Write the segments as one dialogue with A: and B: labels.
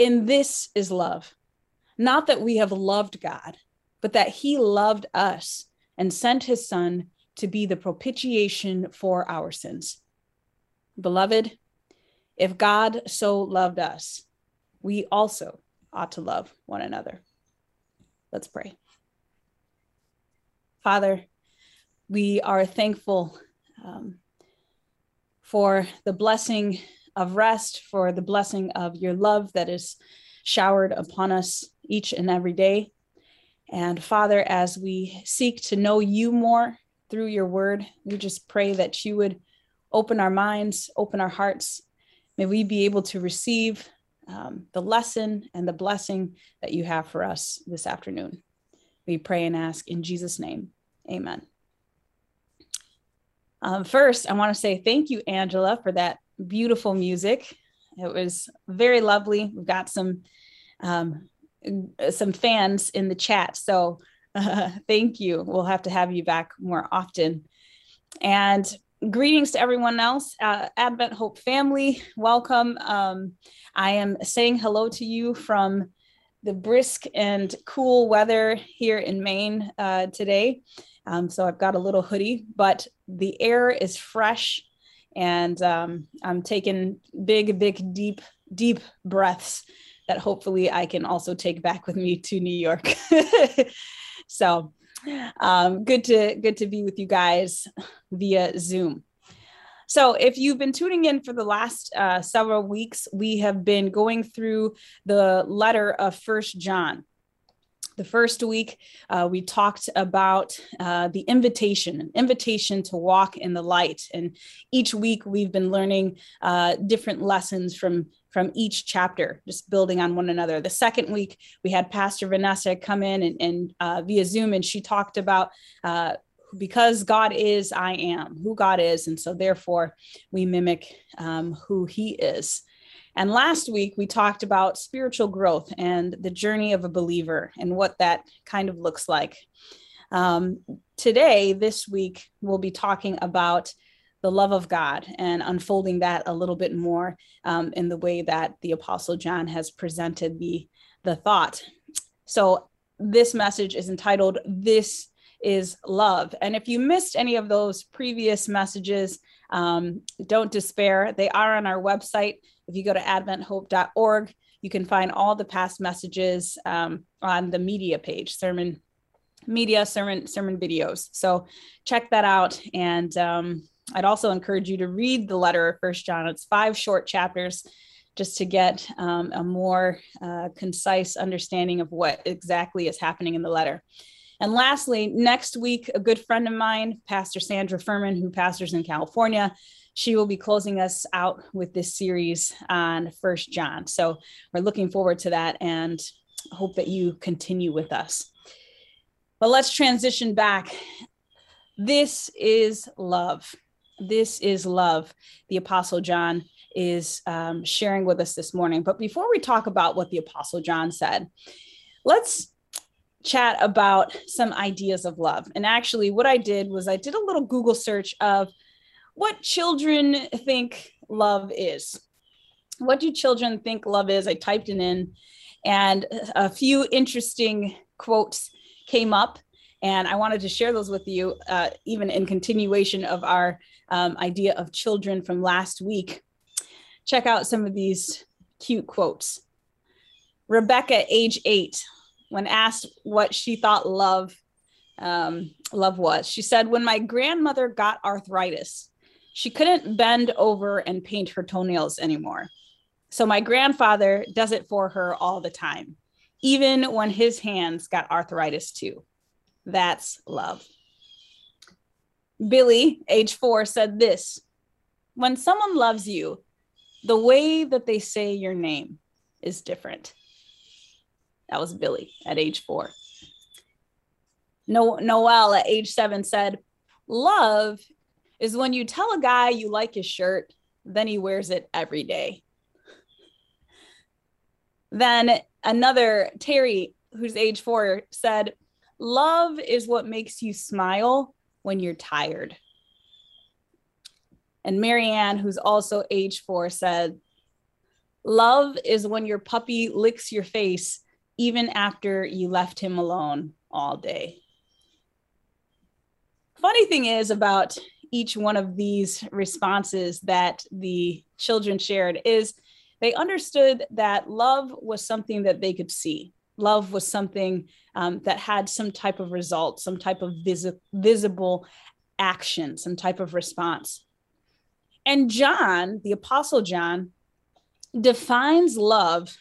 A: In this is love, not that we have loved God, but that he loved us and sent his Son to be the propitiation for our sins. Beloved, if God so loved us, we also ought to love one another. Let's pray. Father, we are thankful um, for the blessing of rest, for the blessing of your love that is showered upon us each and every day. And Father, as we seek to know you more through your word, we just pray that you would open our minds, open our hearts. May we be able to receive um, the lesson and the blessing that you have for us this afternoon. We pray and ask in Jesus' name. Amen. Um, first, I want to say thank you, Angela, for that beautiful music. It was very lovely. We've got some um, some fans in the chat, so uh, thank you. We'll have to have you back more often. And greetings to everyone else, uh, Advent Hope family. Welcome. Um, I am saying hello to you from the brisk and cool weather here in Maine uh, today. Um, so I've got a little hoodie, but the air is fresh and um, I'm taking big, big, deep, deep breaths that hopefully I can also take back with me to New York. so um, good to good to be with you guys via Zoom. So, if you've been tuning in for the last uh, several weeks, we have been going through the letter of First John the first week, uh, we talked about uh, the invitation, an invitation to walk in the light. And each week, we've been learning uh, different lessons from from each chapter, just building on one another. The second week, we had Pastor Vanessa come in and, and uh, via Zoom, and she talked about uh, because God is, I am, who God is. And so, therefore, we mimic um, who He is. And last week, we talked about spiritual growth and the journey of a believer and what that kind of looks like. Um, today, this week, we'll be talking about the love of God and unfolding that a little bit more um, in the way that the Apostle John has presented the, the thought. So, this message is entitled This is Love. And if you missed any of those previous messages, um, don't despair. They are on our website. If you go to adventhope.org, you can find all the past messages um, on the media page, sermon media, sermon sermon videos. So check that out. And um, I'd also encourage you to read the letter of First John. It's five short chapters, just to get um, a more uh, concise understanding of what exactly is happening in the letter. And lastly, next week, a good friend of mine, Pastor Sandra Furman, who pastors in California, she will be closing us out with this series on First John. So we're looking forward to that and hope that you continue with us. But let's transition back. This is love. This is love. The Apostle John is um, sharing with us this morning. But before we talk about what the Apostle John said, let's chat about some ideas of love. And actually, what I did was I did a little Google search of what children think love is. What do children think love is? I typed it in, and a few interesting quotes came up. And I wanted to share those with you, uh, even in continuation of our um, idea of children from last week. Check out some of these cute quotes. Rebecca, age eight, when asked what she thought love um, love was, she said, "When my grandmother got arthritis, she couldn't bend over and paint her toenails anymore. So my grandfather does it for her all the time, even when his hands got arthritis too. That's love." Billy, age four, said this When someone loves you, the way that they say your name is different. That was Billy at age four. No, Noel at age seven said, Love is when you tell a guy you like his shirt, then he wears it every day. Then another, Terry, who's age four, said, Love is what makes you smile when you're tired. And Marianne, who's also age four, said, Love is when your puppy licks your face even after you left him alone all day. Funny thing is about each one of these responses that the children shared is they understood that love was something that they could see. Love was something um, that had some type of result, some type of visi- visible action, some type of response. And John, the Apostle John, defines love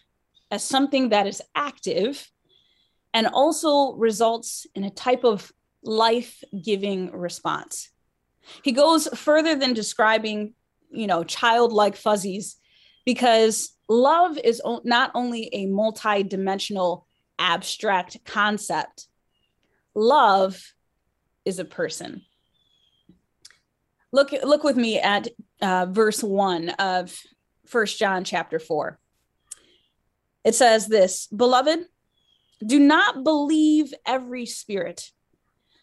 A: as something that is active and also results in a type of life giving response. He goes further than describing, you know, childlike fuzzies because love is not only a multi-dimensional abstract concept. Love is a person. Look look with me at uh, verse 1 of First John chapter 4. It says this, "Beloved, do not believe every spirit,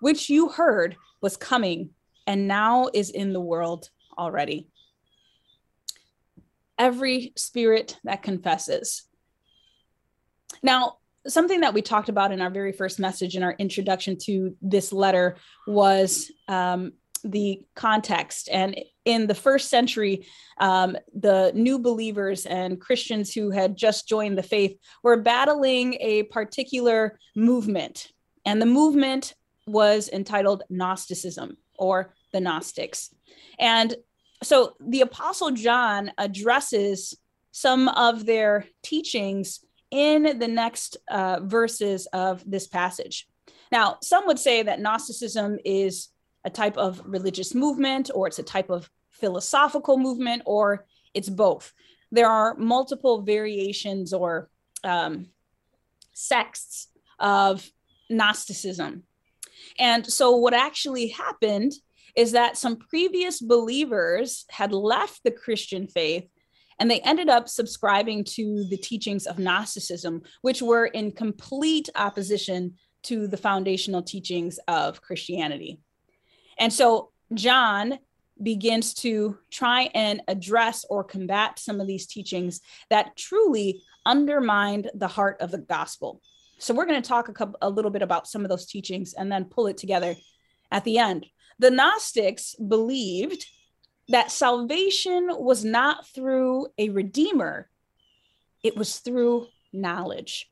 A: which you heard was coming and now is in the world already. Every spirit that confesses. Now, something that we talked about in our very first message in our introduction to this letter was um, the context. And in the first century, um, the new believers and Christians who had just joined the faith were battling a particular movement. And the movement was entitled Gnosticism or the Gnostics. And so the Apostle John addresses some of their teachings in the next uh, verses of this passage. Now, some would say that Gnosticism is a type of religious movement, or it's a type of philosophical movement, or it's both. There are multiple variations or um, sects of Gnosticism. And so, what actually happened is that some previous believers had left the Christian faith and they ended up subscribing to the teachings of Gnosticism, which were in complete opposition to the foundational teachings of Christianity. And so John begins to try and address or combat some of these teachings that truly undermined the heart of the gospel. So we're going to talk a, couple, a little bit about some of those teachings and then pull it together at the end. The Gnostics believed that salvation was not through a redeemer, it was through knowledge.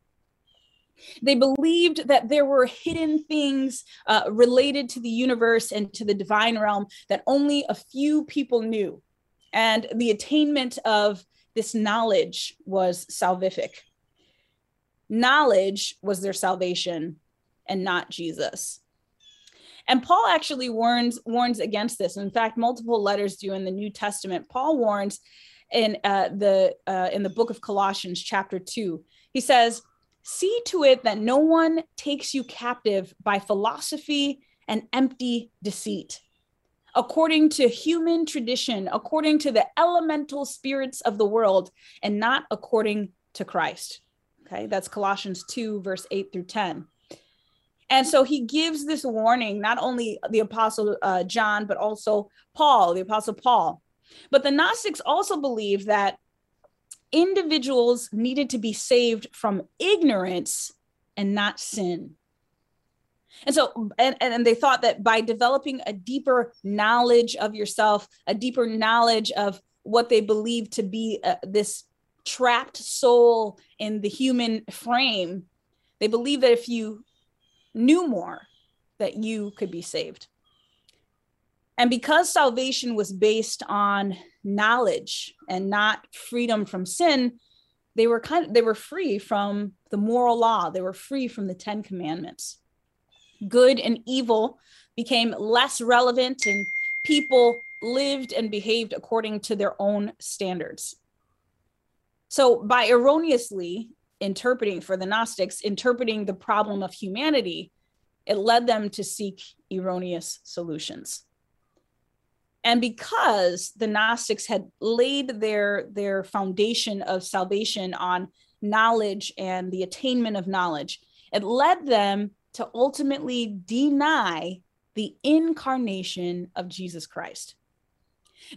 A: They believed that there were hidden things uh, related to the universe and to the divine realm that only a few people knew. And the attainment of this knowledge was salvific. Knowledge was their salvation and not Jesus. And Paul actually warns warns against this. In fact, multiple letters do in the New Testament. Paul warns in uh, the uh, in the book of Colossians, chapter two. He says, "See to it that no one takes you captive by philosophy and empty deceit." According to human tradition, according to the elemental spirits of the world, and not according to Christ. Okay, that's Colossians 2, verse 8 through 10. And so he gives this warning, not only the apostle uh, John, but also Paul, the apostle Paul. But the Gnostics also believed that individuals needed to be saved from ignorance and not sin. And so, and, and they thought that by developing a deeper knowledge of yourself, a deeper knowledge of what they believed to be uh, this trapped soul in the human frame, they believe that if you knew more that you could be saved. And because salvation was based on knowledge and not freedom from sin, they were kind of they were free from the moral law. They were free from the 10 commandments. Good and evil became less relevant and people lived and behaved according to their own standards. So by erroneously interpreting for the Gnostics, interpreting the problem of humanity, it led them to seek erroneous solutions. And because the gnostics had laid their their foundation of salvation on knowledge and the attainment of knowledge it led them to ultimately deny the incarnation of jesus christ.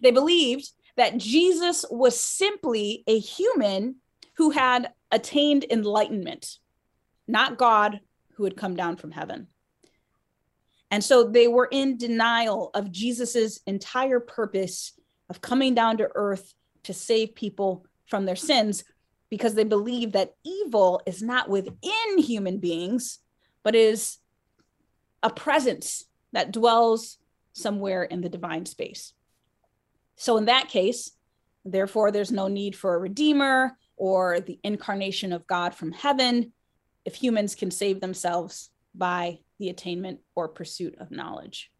A: They believed that jesus was simply a human who had attained enlightenment not god who had come down from heaven and so they were in denial of Jesus's entire purpose of coming down to earth to save people from their sins because they believe that evil is not within human beings, but is a presence that dwells somewhere in the divine space. So, in that case, therefore, there's no need for a redeemer or the incarnation of God from heaven if humans can save themselves by the attainment or pursuit of knowledge.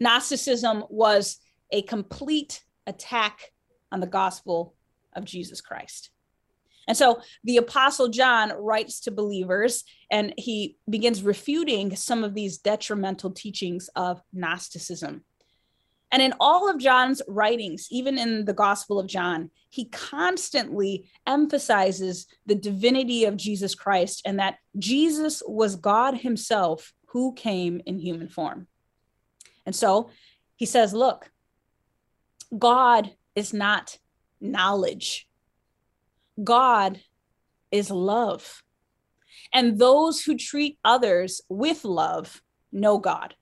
A: Gnosticism was a complete attack on the gospel of Jesus Christ. And so the Apostle John writes to believers and he begins refuting some of these detrimental teachings of Gnosticism. And in all of John's writings, even in the Gospel of John, he constantly emphasizes the divinity of Jesus Christ and that Jesus was God himself who came in human form. And so he says, Look, God is not knowledge, God is love. And those who treat others with love know God.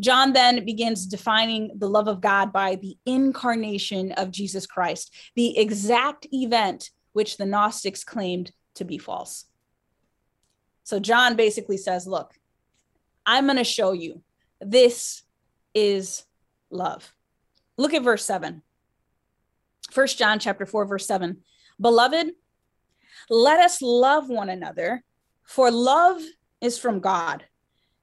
A: John then begins defining the love of God by the incarnation of Jesus Christ, the exact event which the Gnostics claimed to be false. So John basically says, Look, I'm going to show you this is love. Look at verse 7. First John chapter 4 verse 7. Beloved, let us love one another, for love is from God.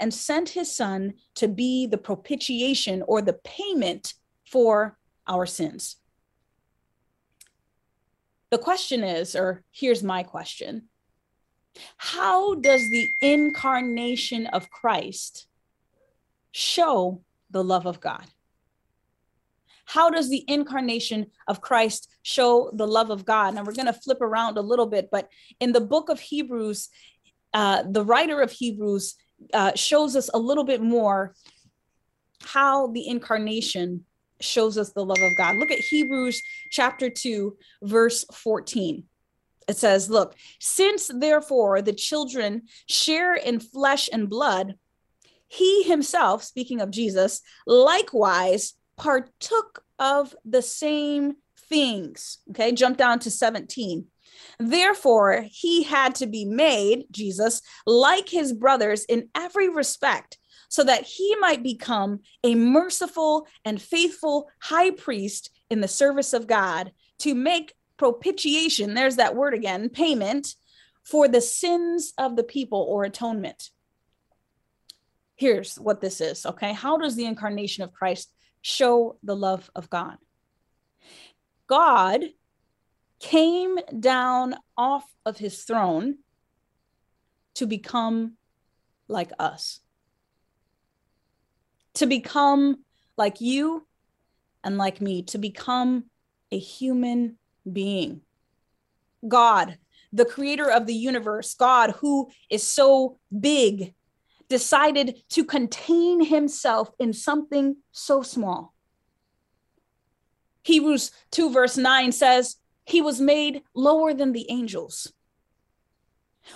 A: and sent his son to be the propitiation or the payment for our sins. The question is, or here's my question How does the incarnation of Christ show the love of God? How does the incarnation of Christ show the love of God? Now we're going to flip around a little bit, but in the book of Hebrews, uh, the writer of Hebrews uh, shows us a little bit more how the incarnation shows us the love of God. Look at Hebrews chapter 2, verse 14. It says, Look, since therefore the children share in flesh and blood, he himself, speaking of Jesus, likewise partook of the same things. Okay, jump down to 17. Therefore, he had to be made, Jesus, like his brothers in every respect, so that he might become a merciful and faithful high priest in the service of God to make propitiation, there's that word again, payment for the sins of the people or atonement. Here's what this is, okay? How does the incarnation of Christ show the love of God? God came down off of his throne to become like us, to become like you and like me, to become a human being. God, the creator of the universe, God, who is so big, decided to contain himself in something so small. Hebrews 2, verse 9 says, He was made lower than the angels.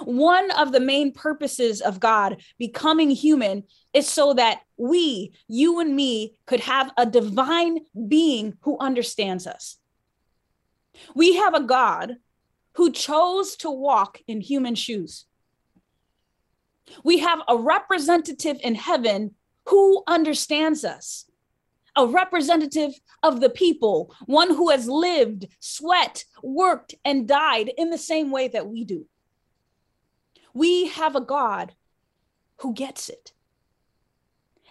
A: One of the main purposes of God becoming human is so that we, you and me, could have a divine being who understands us. We have a God who chose to walk in human shoes. We have a representative in heaven who understands us, a representative of the people, one who has lived, sweat, worked, and died in the same way that we do. We have a God who gets it.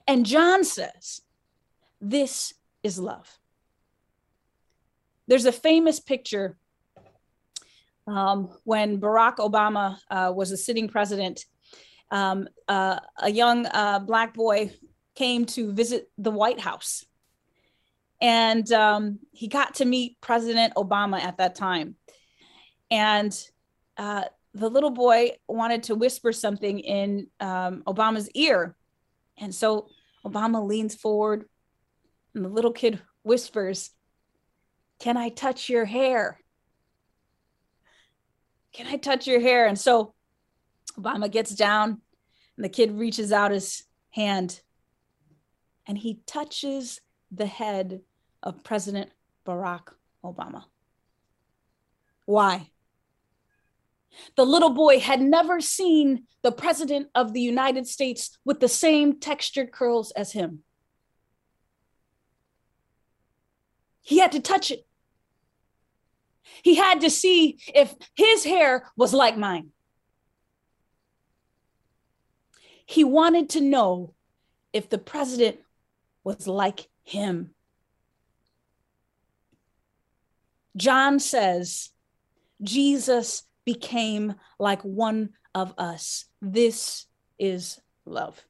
A: And John says, This is love. There's a famous picture um, when Barack Obama uh, was a sitting president. Um, uh, a young uh, Black boy came to visit the White House. And um, he got to meet President Obama at that time. And uh, the little boy wanted to whisper something in um, Obama's ear. And so Obama leans forward, and the little kid whispers, Can I touch your hair? Can I touch your hair? And so Obama gets down, and the kid reaches out his hand and he touches the head of President Barack Obama. Why? The little boy had never seen the president of the United States with the same textured curls as him. He had to touch it. He had to see if his hair was like mine. He wanted to know if the president was like him. John says Jesus became like one of us. This is love.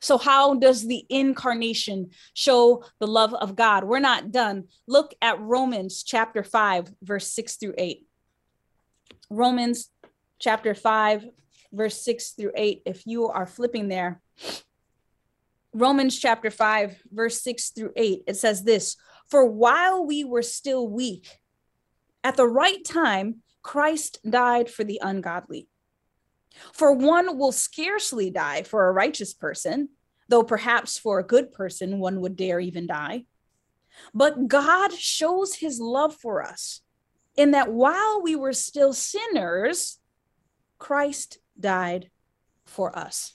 A: So, how does the incarnation show the love of God? We're not done. Look at Romans chapter 5, verse 6 through 8. Romans chapter 5, verse 6 through 8. If you are flipping there, Romans chapter 5, verse 6 through 8, it says this For while we were still weak, at the right time, Christ died for the ungodly. For one will scarcely die for a righteous person, though perhaps for a good person one would dare even die. But God shows his love for us in that while we were still sinners, Christ died for us.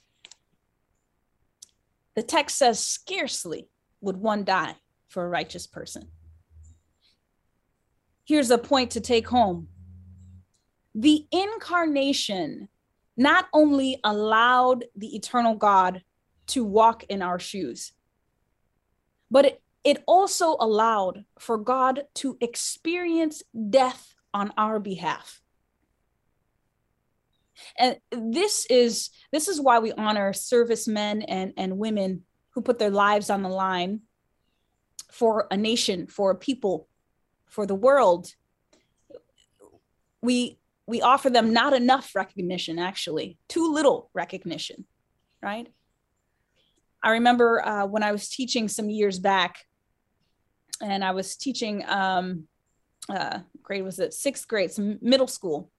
A: The text says, scarcely would one die for a righteous person. Here's a point to take home the incarnation not only allowed the eternal God to walk in our shoes, but it, it also allowed for God to experience death on our behalf. And this is this is why we honor servicemen and, and women who put their lives on the line for a nation, for a people, for the world. We we offer them not enough recognition, actually, too little recognition, right? I remember uh, when I was teaching some years back, and I was teaching, um, uh, grade was it sixth grade, some middle school.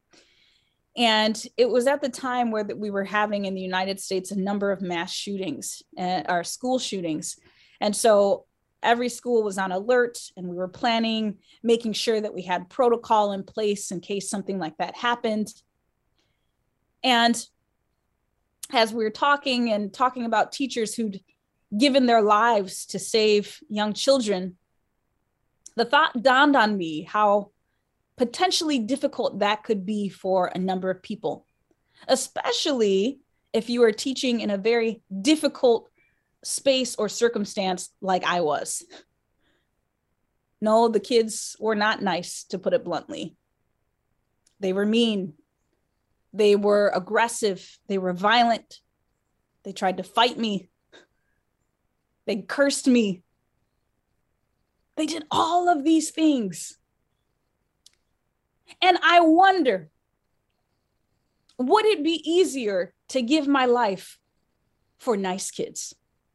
A: And it was at the time where that we were having in the United States a number of mass shootings, uh, or school shootings. And so every school was on alert and we were planning, making sure that we had protocol in place in case something like that happened. And as we were talking and talking about teachers who'd given their lives to save young children, the thought dawned on me how potentially difficult that could be for a number of people, especially if you are teaching in a very difficult space or circumstance like I was. No, the kids were not nice, to put it bluntly. They were mean. They were aggressive. They were violent. They tried to fight me. They cursed me. They did all of these things. And I wonder would it be easier to give my life for nice kids,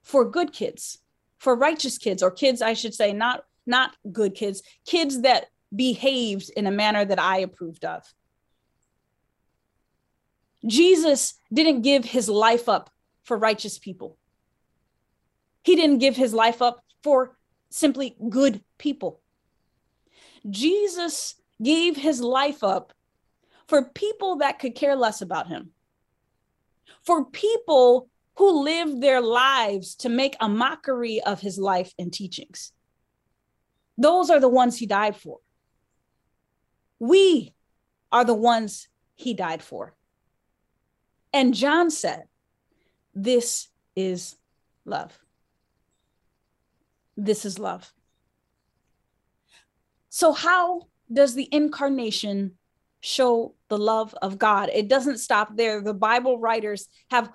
A: for good kids, for righteous kids, or kids, I should say, not, not good kids, kids that behaved in a manner that I approved of. Jesus didn't give his life up for righteous people. He didn't give his life up for simply good people. Jesus gave his life up for people that could care less about him, for people who lived their lives to make a mockery of his life and teachings. Those are the ones he died for. We are the ones he died for. And John said, This is love. This is love. So, how does the incarnation show the love of God? It doesn't stop there. The Bible writers have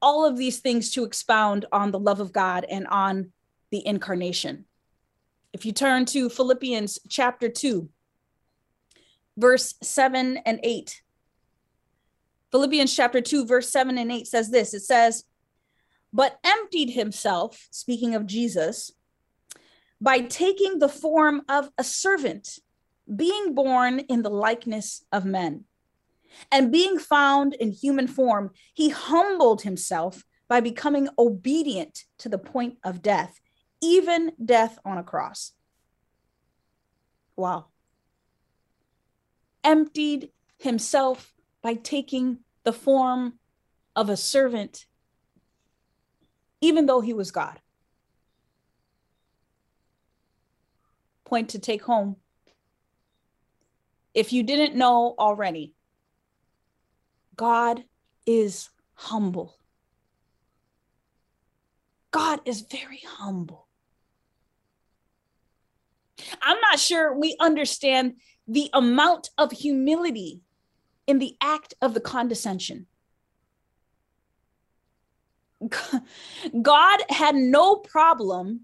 A: all of these things to expound on the love of God and on the incarnation. If you turn to Philippians chapter 2, verse 7 and 8, Philippians chapter 2, verse 7 and 8 says this it says, But emptied himself, speaking of Jesus, by taking the form of a servant, being born in the likeness of men. And being found in human form, he humbled himself by becoming obedient to the point of death, even death on a cross. Wow. Emptied himself by taking the form of a servant, even though he was God. Point to take home. If you didn't know already, God is humble. God is very humble. I'm not sure we understand the amount of humility in the act of the condescension. God had no problem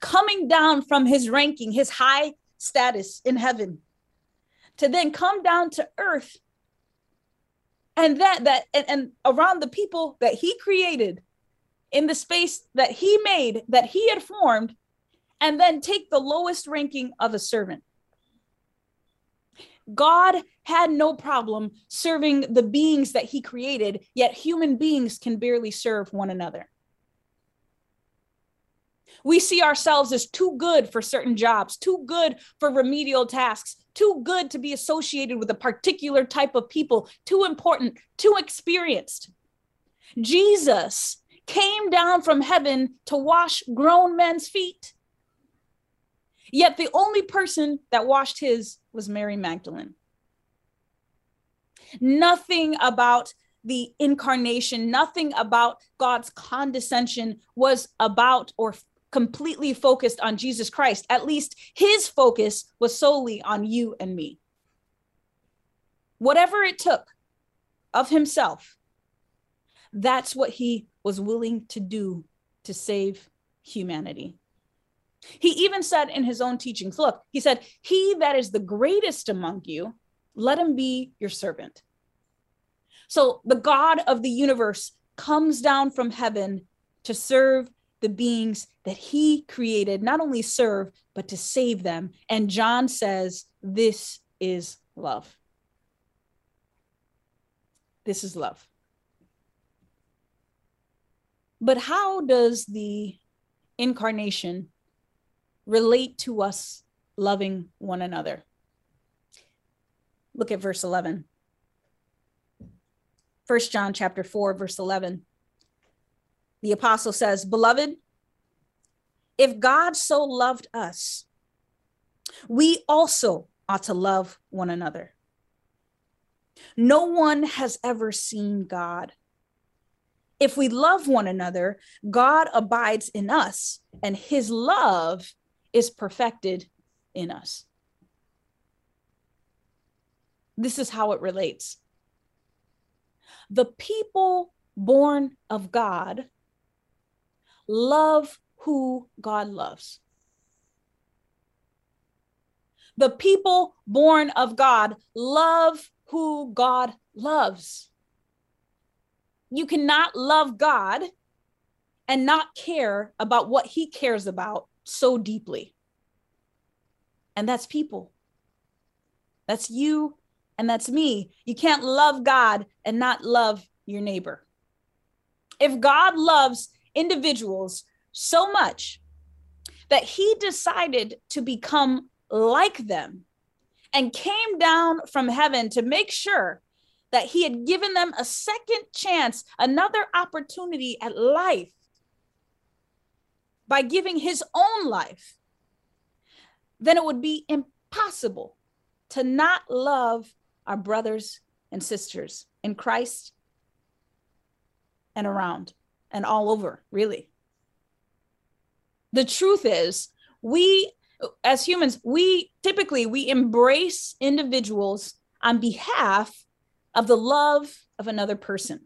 A: coming down from his ranking, his high status in heaven, to then come down to earth and that that and, and around the people that he created in the space that he made that he had formed and then take the lowest ranking of a servant God had no problem serving the beings that he created, yet human beings can barely serve one another. We see ourselves as too good for certain jobs, too good for remedial tasks, too good to be associated with a particular type of people, too important, too experienced. Jesus came down from heaven to wash grown men's feet. Yet the only person that washed his was Mary Magdalene. Nothing about the incarnation, nothing about God's condescension was about or completely focused on Jesus Christ. At least his focus was solely on you and me. Whatever it took of himself, that's what he was willing to do to save humanity. He even said in his own teachings, look, he said, He that is the greatest among you, let him be your servant. So the God of the universe comes down from heaven to serve the beings that he created, not only serve, but to save them. And John says, This is love. This is love. But how does the incarnation relate to us loving one another. Look at verse 11. First John chapter 4 verse 11. The apostle says, "Beloved, if God so loved us, we also ought to love one another. No one has ever seen God. If we love one another, God abides in us, and his love is perfected in us. This is how it relates. The people born of God love who God loves. The people born of God love who God loves. you cannot love God and not care about what he cares about so deeply. And that's people. That's you and that's me. You can't love God and not love your neighbor. If God loves individuals so much that he decided to become like them and came down from heaven to make sure that he had given them a second chance, another opportunity at life by giving his own life, then it would be impossible to not love our brothers and sisters in Christ and around and all over, really. The truth is, we as humans, we typically we embrace individuals on behalf of the love of another person.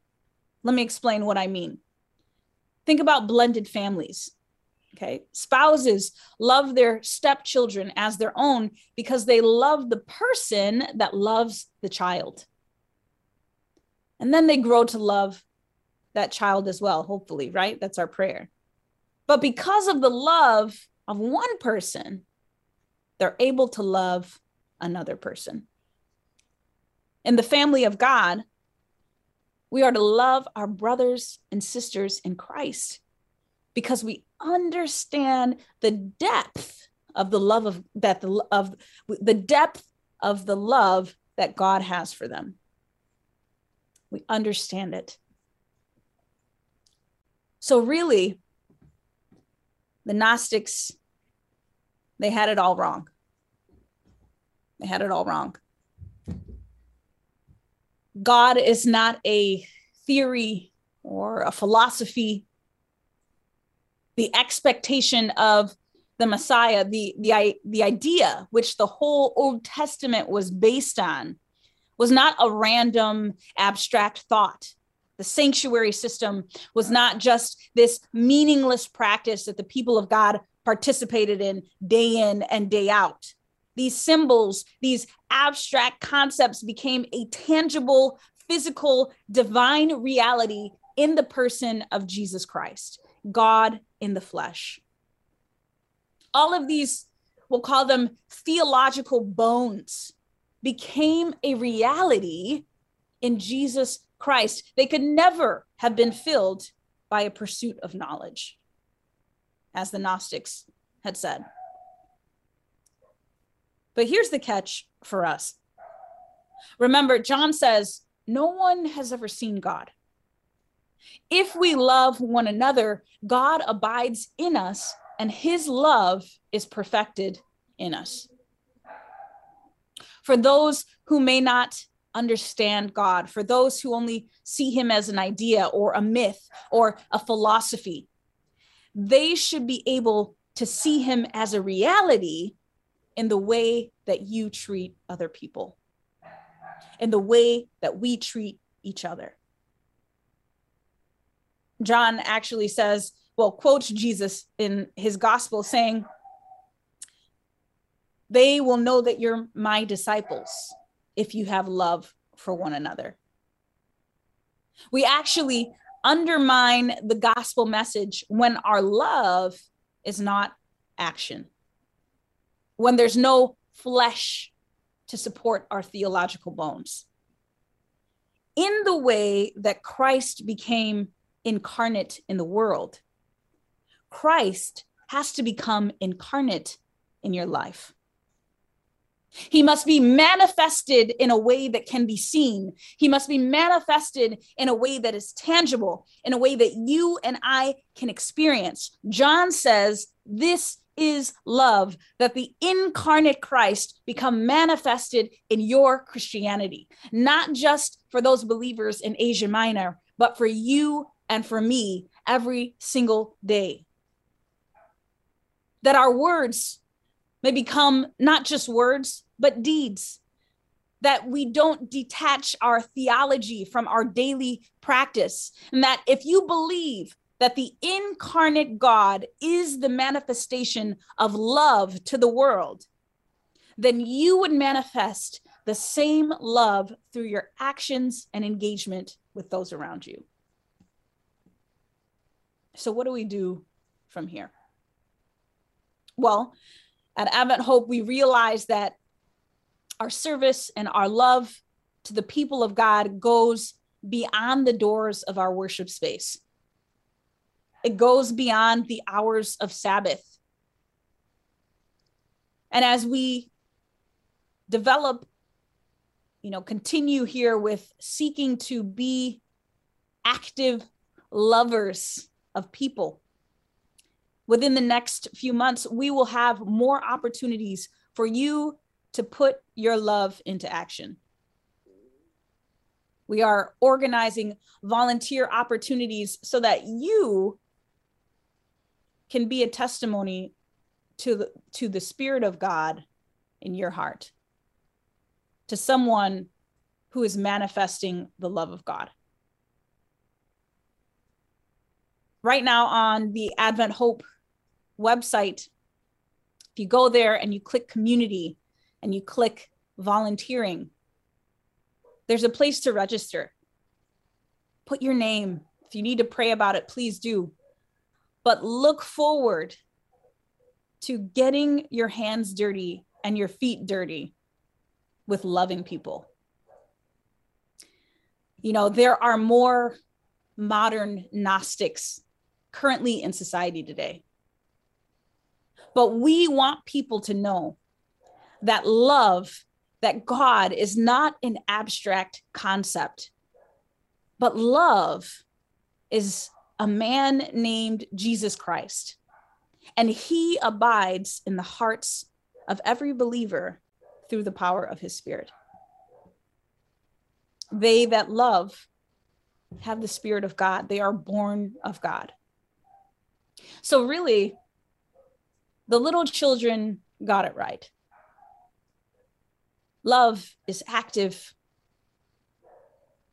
A: Let me explain what I mean. Think about blended families. Okay. Spouses love their stepchildren as their own because they love the person that loves the child. And then they grow to love that child as well, hopefully, right? That's our prayer. But because of the love of one person, they're able to love another person. In the family of God, we are to love our brothers and sisters in Christ because we understand the depth of the love of that the of the depth of the love that God has for them. We understand it. So really the Gnostics they had it all wrong. They had it all wrong. God is not a theory or a philosophy the expectation of the Messiah, the the the idea which the whole Old Testament was based on, was not a random abstract thought. The sanctuary system was not just this meaningless practice that the people of God participated in day in and day out. These symbols, these abstract concepts became a tangible, physical, divine reality in the person of Jesus Christ. God in the flesh. All of these, we'll call them theological bones, became a reality in Jesus Christ. They could never have been filled by a pursuit of knowledge, as the Gnostics had said. But here's the catch for us. Remember, John says, No one has ever seen God. If we love one another, God abides in us and his love is perfected in us. For those who may not understand God, for those who only see him as an idea or a myth or a philosophy, they should be able to see him as a reality in the way that you treat other people, in the way that we treat each other. John actually says, well, quotes Jesus in his gospel saying, They will know that you're my disciples if you have love for one another. We actually undermine the gospel message when our love is not action, when there's no flesh to support our theological bones. In the way that Christ became incarnate in the world. Christ has to become incarnate in your life. He must be manifested in a way that can be seen. He must be manifested in a way that is tangible, in a way that you and I can experience. John says, This is love, that the incarnate Christ become manifested in your Christianity, not just for those believers in Asia Minor, but for you and for me every single day. That our words may become not just words, but deeds. That we don't detach our theology from our daily practice. And that if you believe that the incarnate God is the manifestation of love to the world, then you would manifest the same love through your actions and engagement with those around you. So, what do we do from here? Well, at Advent Hope, we realize that our service and our love to the people of God goes beyond the doors of our worship space. It goes beyond the hours of Sabbath. And as we develop, you know, continue here with seeking to be active lovers of people, within the next few months, we will have more opportunities for you to put your love into action. We are organizing volunteer opportunities so that you can be a testimony to the, to the Spirit of God in your heart, to someone who is manifesting the love of God. Right now on the Advent Hope website, if you go there and you click community and you click volunteering, there's a place to register. Put your name. If you need to pray about it, please do. But look forward to getting your hands dirty and your feet dirty with loving people. You know, there are more modern Gnostics currently in society today. But we want people to know that love, that God is not an abstract concept, but love is a man named Jesus Christ. And he abides in the hearts of every believer through the power of his spirit. They that love have the spirit of God, they are born of God. So, really, the little children got it right. Love is active.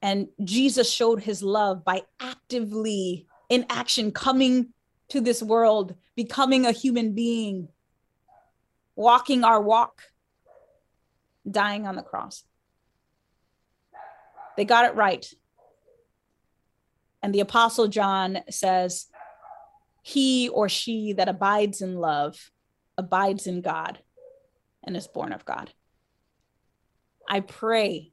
A: And Jesus showed his love by actively in action coming to this world, becoming a human being, walking our walk, dying on the cross. They got it right. And the Apostle John says, He or she that abides in love abides in God and is born of God. I pray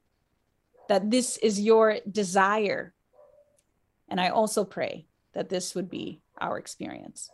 A: that this is your desire. And I also pray that this would be our experience.